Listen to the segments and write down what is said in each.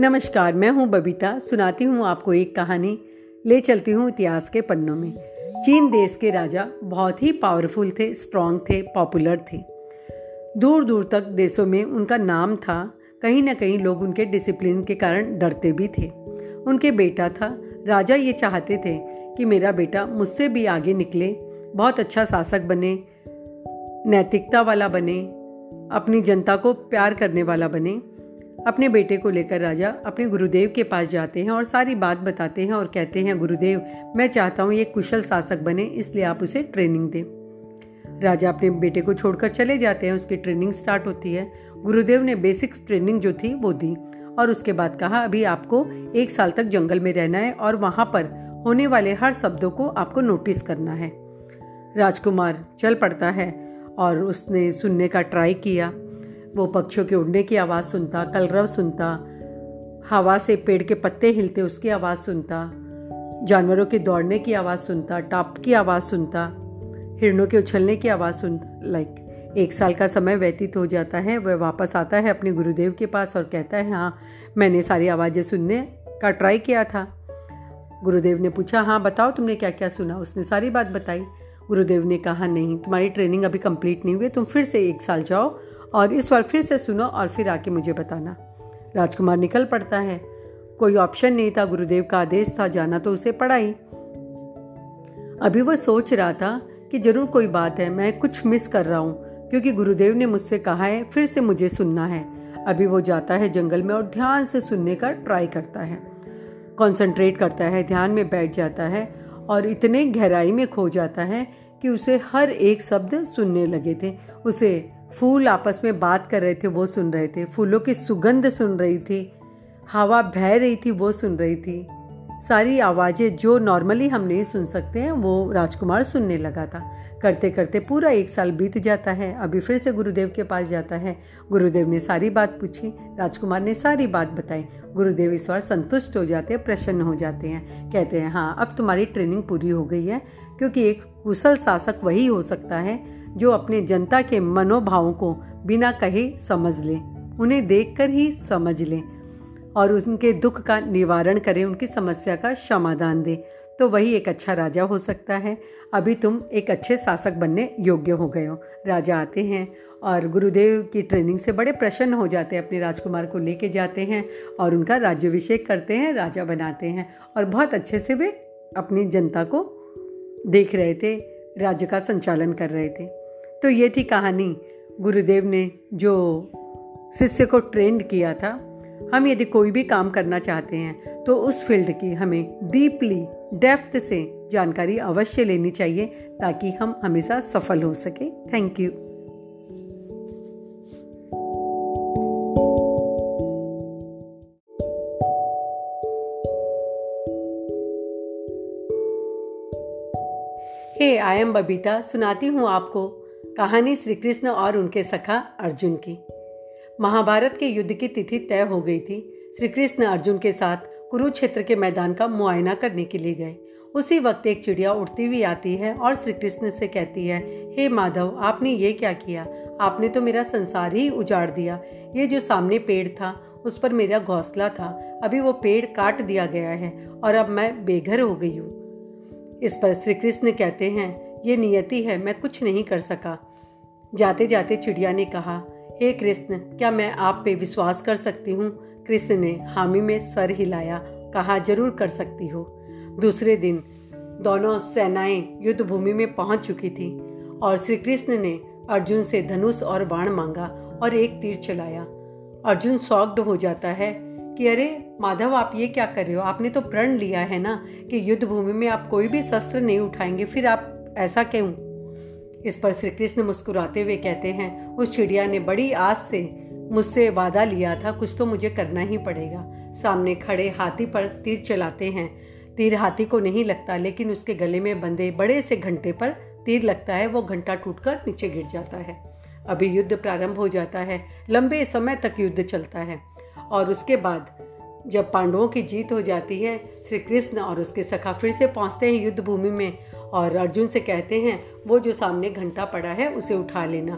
नमस्कार, मैं हूँ बबीता। सुनाती हूँ आपको एक कहानी। ले चलती हूँ इतिहास के पन्नों में। चीन देश के राजा बहुत ही पावरफुल थे स्ट्रांग थे पॉपुलर थे। दूर दूर तक देशों में उनका नाम था। कहीं ना कहीं लोग उनके डिसिप्लिन के कारण डरते भी थे। उनके बेटा था। राजा ये चाहते थे कि मेरा बेटा मुझसे भी आगे निकले, बहुत अच्छा शासक बने, नैतिकता वाला बने, अपनी जनता को प्यार करने वाला बने। अपने बेटे को लेकर राजा अपने गुरुदेव के पास जाते हैं और सारी बात बताते हैं और कहते हैं, गुरुदेव, मैं चाहता हूँ ये कुशल शासक बने, इसलिए आप उसे ट्रेनिंग दें. राजा अपने बेटे को छोड़कर चले जाते हैं, उसकी ट्रेनिंग स्टार्ट होती है। गुरुदेव ने बेसिक्स ट्रेनिंग जो थी, वो दी और उसके बाद कहा, अभी आपको एक साल तक जंगल में रहना है और वहाँ पर होने वाले हर शब्दों को आपको नोटिस करना है। राजकुमार चल पड़ता है और उसने सुनने का ट्राई किया। वो पक्षियों के उड़ने की आवाज़ सुनता, कलरव सुनता, हवा से पेड़ के पत्ते हिलते उसकी आवाज़ सुनता, जानवरों के दौड़ने की आवाज़ सुनता, टाप की आवाज़ सुनता, हिरणों के उछलने की आवाज़ सुनता लाइक एक साल का समय व्यतीत हो जाता है, वह वापस आता है अपने गुरुदेव के पास और कहता है हाँ मैंने सारी आवाज़ें सुनने का ट्राई किया था। गुरुदेव ने पूछा हाँ बताओ तुमने क्या क्या सुना? उसने सारी बात बताई। गुरुदेव ने कहा, नहीं, तुम्हारी ट्रेनिंग अभी कंप्लीट नहीं हुई, तुम फिर से एक साल जाओ और इस बार फिर से सुनो और फिर आके मुझे बताना। राजकुमार निकल पड़ता है। कोई ऑप्शन नहीं था, गुरुदेव का आदेश था, जाना तो उसे पड़ा ही। अभी वह सोच रहा था कि ज़रूर कोई बात है, मैं कुछ मिस कर रहा हूँ, क्योंकि गुरुदेव ने मुझसे कहा है, फिर से मुझे सुनना है। अभी वो जाता है जंगल में और ध्यान से सुनने का ट्राई करता है। कंसंट्रेट करता है, ध्यान में बैठ जाता है और इतने गहराई में खो जाता है कि उसे हर एक शब्द सुनने लगे थे। उसे फूल आपस में बात कर रहे थे, वो सुन रहे थे। फूलों की सुगंध सुन रही थी, हवा बह रही थी, वो सुन रही थी। सारी आवाज़ें जो नॉर्मली हम नहीं सुन सकते हैं, वो राजकुमार सुनने लगा था। करते करते पूरा एक साल बीत जाता है, अभी फिर से गुरुदेव के पास जाता है। गुरुदेव ने सारी बात पूछी, राजकुमार ने सारी बात बताई। गुरुदेव इस बार संतुष्ट हो जाते हैं, प्रसन्न हो जाते हैं। कहते हैं हाँ अब तुम्हारी ट्रेनिंग पूरी हो गई है, क्योंकि एक कुशल शासक वही हो सकता है जो अपने जनता के मनोभावों को बिना कहे समझ ले, उन्हें देखकर ही समझ ले और उनके दुख का निवारण करें, उनकी समस्या का समाधान दें। तो वही एक अच्छा राजा हो सकता है। अभी तुम एक अच्छे शासक बनने योग्य हो गए हो। राजा आते हैं और गुरुदेव की ट्रेनिंग से बड़े प्रसन्न हो जाते हैं, अपने राजकुमार को लेके जाते हैं और उनका राज्यभिषेक करते हैं, राजा बनाते हैं और बहुत अच्छे से वे अपनी जनता को देख रहे थे, राज्य का संचालन कर रहे थे। तो ये थी कहानी गुरुदेव ने जो शिष्य को ट्रेंड किया था। हम यदि कोई भी काम करना चाहते हैं तो उस फ़ील्ड की हमें डीपली डेप्थ से जानकारी अवश्य लेनी चाहिए, ताकि हम हमेशा सफल हो सके। Thank you hey I am Babita सुनाती हूँ आपको कहानी श्री कृष्ण और उनके सखा अर्जुन की। महाभारत के युद्ध की तिथि तय हो गई थी। श्री कृष्ण अर्जुन के साथ कुरुक्षेत्र के मैदान का मुआयना करने के लिए गए। उसी वक्त एक चिड़िया उड़ती हुई आती है और श्री कृष्ण से कहती है, हे hey माधव, आपने ये क्या किया? आपने तो मेरा संसार ही उजाड़ दिया। ये जो सामने पेड़ था, उस पर मेरा घोंसला था। अभी वो पेड़ काट दिया गया है और अब मैं बेघर हो गई हूँ। इस पर श्री कृष्ण कहते हैं, ये नियति है, मैं कुछ नहीं कर सका। जाते जाते चिड़िया ने कहा, हे hey कृष्ण, क्या मैं आप पे विश्वास कर सकती हूँ? कृष्ण ने हामी में सर हिलाया, कहा, ज़रूर कर सकती हो। दूसरे दिन, दोनों सेनाएँ युद्ध भूमि में पहुँच चुकी थी और श्री कृष्ण ने अर्जुन से धनुष और बाण मांगा और एक तीर चलाया। अर्जुन सॉक्ड हो जाता है कि, अरे, माधव, आप ये क्या कर रहे हो? आपने तो प्रण लिया है ना कि युद्ध भूमि में आप कोई भी शस्त्र नहीं उठाएँगे, फिर आप ऐसा क्यों? इस पर श्री कृष्ण मुस्कुराते हुए कहते हैं, उस चिड़िया ने बड़ी आस से मुझसे वादा लिया था, कुछ तो मुझे करना ही पड़ेगा। सामने खड़े हाथी पर तीर चलाते हैं। तीर हाथी को नहीं लगता, लेकिन उसके गले में बंधे बड़े से घंटे पर तीर लगता है, वो घंटा टूटकर नीचे गिर जाता है। अभी युद्ध प्रारंभ हो जाता है। लंबे समय तक युद्ध चलता है। और उसके बाद जब पांडवों की जीत हो जाती है श्री कृष्ण और उसके सखा फिर से पहुँचते हैं युद्ध भूमि में। और अर्जुन से कहते हैं, वो जो सामने घंटा पड़ा है, उसे उठा लेना।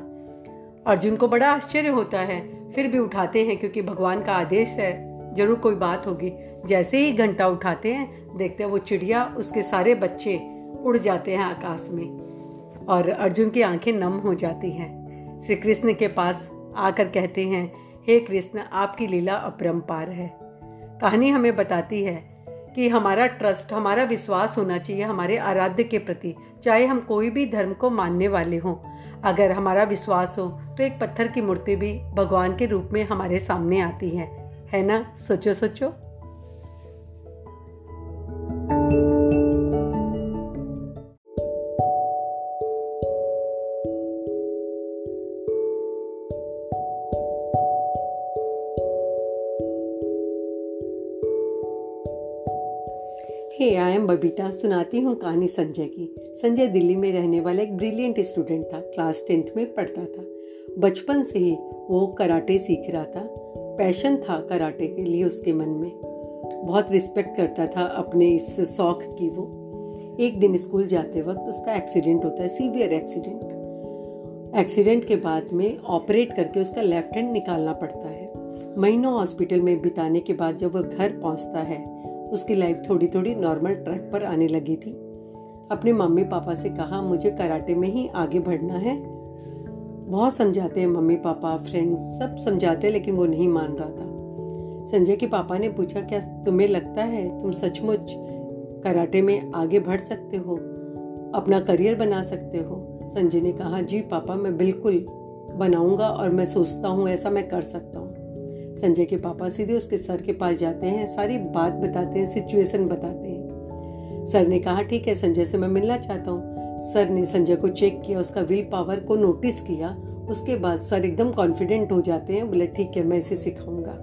अर्जुन को बड़ा आश्चर्य होता है, फिर भी उठाते हैं क्योंकि भगवान का आदेश है। ज़रूर कोई बात होगी। जैसे ही घंटा उठाते हैं, देखते हैं वो चिड़िया, उसके सारे बच्चे उड़ जाते हैं आकाश में और अर्जुन की आँखें नम हो जाती हैं। श्री कृष्ण के पास आकर कहते हैं, हे कृष्ण, आपकी लीला अपरम्पार है। कहानी हमें बताती है कि हमारा ट्रस्ट हमारा विश्वास होना चाहिए हमारे आराध्य के प्रति, चाहे हम कोई भी धर्म को मानने वाले हों। अगर हमारा विश्वास हो तो एक पत्थर की मूर्ति भी भगवान के रूप में हमारे सामने आती है। है ना? सोचो सोचो। हे आई एम बबीता सुनाती हूँ कहानी संजय की। संजय दिल्ली में रहने वाला एक ब्रिलियंट स्टूडेंट था क्लास टेंथ में पढ़ता था। बचपन से ही वो कराटे सीख रहा था। पैशन था कराटे के लिए उसके मन में। बहुत रिस्पेक्ट करता था अपने इस शौक की वो। एक दिन स्कूल जाते वक्त उसका एक्सीडेंट होता है सीवियर एक्सीडेंट एक्सीडेंट के बाद में ऑपरेट करके उसका लेफ़्ट हैंड निकालना पड़ता है। महीनों हॉस्पिटल में बिताने के बाद जब वह घर पहुँचता है उसकी लाइफ थोड़ी थोड़ी नॉर्मल ट्रैक पर आने लगी थी। अपने मम्मी पापा से कहा, मुझे कराटे में ही आगे बढ़ना है। बहुत समझाते हैं मम्मी पापा फ्रेंड्स सब समझाते लेकिन वो नहीं मान रहा था। संजय के पापा ने पूछा, क्या तुम्हें लगता है तुम सचमुच कराटे में आगे बढ़ सकते हो? अपना करियर बना सकते हो? संजय ने कहा, जी पापा, मैं बिल्कुल बनाऊँगा और मैं सोचता हूँ, ऐसा मैं कर सकता हूँ। संजय के पापा सीधे उसके सर के पास जाते हैं, सारी बात बताते हैं सिचुएशन बताते हैं। सर ने कहा, ठीक है, संजय से मैं मिलना चाहता हूँ। सर ने संजय को चेक किया, उसका विल पावर को नोटिस किया। उसके बाद सर एकदम कॉन्फिडेंट हो जाते हैं, बोले, ठीक है, मैं इसे सिखाऊँगा।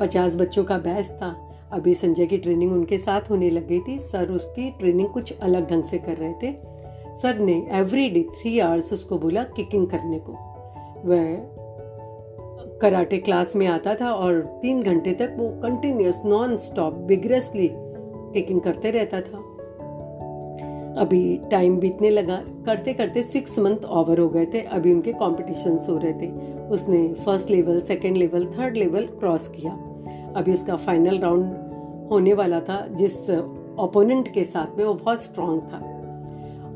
पचास बच्चों का बैच था। अभी संजय की ट्रेनिंग उनके साथ होने लग गई थी। सर उसकी ट्रेनिंग कुछ अलग ढंग से कर रहे थे। सर ने एवरी डे थ्री आवर्स उसको बोला किकिंग करने को। वह कराटे क्लास में आता था और तीन घंटे तक वो continuous non stop vigorously kicking करते रहता था। अभी टाइम बीतने लगा। करते करते सिक्स मंथ ओवर हो गए थे। अभी उनके कॉम्पिटिशन्स हो रहे थे। उसने first level second level third level cross किया। अभी उसका फाइनल राउंड होने वाला था, जिस ओपोनेंट के साथ में वो बहुत स्ट्रांग था।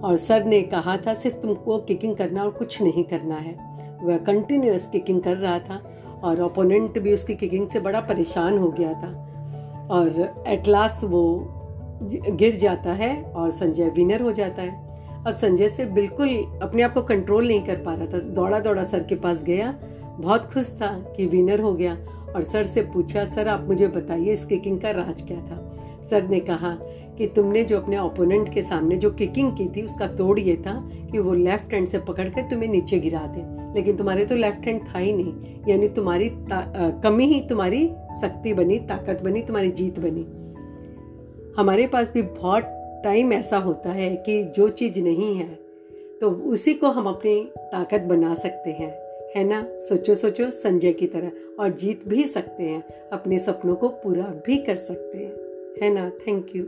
और सर ने कहा था, सिर्फ़ तुमको किकिंग करना और कुछ नहीं करना है। वह कंटिन्यूस किकिंग कर रहा था। और ओपोनेंट भी उसकी किकिंग से बड़ा परेशान हो गया था। और एट लास्ट वो गिर जाता है और संजय विनर हो जाता है। अब संजय से बिल्कुल अपने आप को कंट्रोल नहीं कर पा रहा था। दौड़ा दौड़ा सर के पास गया, बहुत खुश था कि विनर हो गया। और सर से पूछा, सर, आप मुझे बताइए, इस किकिंग का राज क्या था? सर ने कहा कि तुमने जो अपने ओपोनेंट के सामने जो किकिंग की थी उसका तोड़ ये था कि वो लेफ़्ट हैंड से पकड़ कर तुम्हें नीचे गिरा दे। लेकिन तुम्हारे तो लेफ़्ट हैंड था ही नहीं। यानी तुम्हारी आ, कमी ही तुम्हारी शक्ति बनी ताकत बनी तुम्हारी जीत बनी। हमारे पास भी बहुत टाइम ऐसा होता है कि जो चीज़ नहीं है तो उसी को हम अपनी ताकत बना सकते हैं। है ना? सोचो सोचो संजय की तरह। और जीत भी सकते हैं अपने सपनों को पूरा भी कर सकते हैं। है ना? Thank you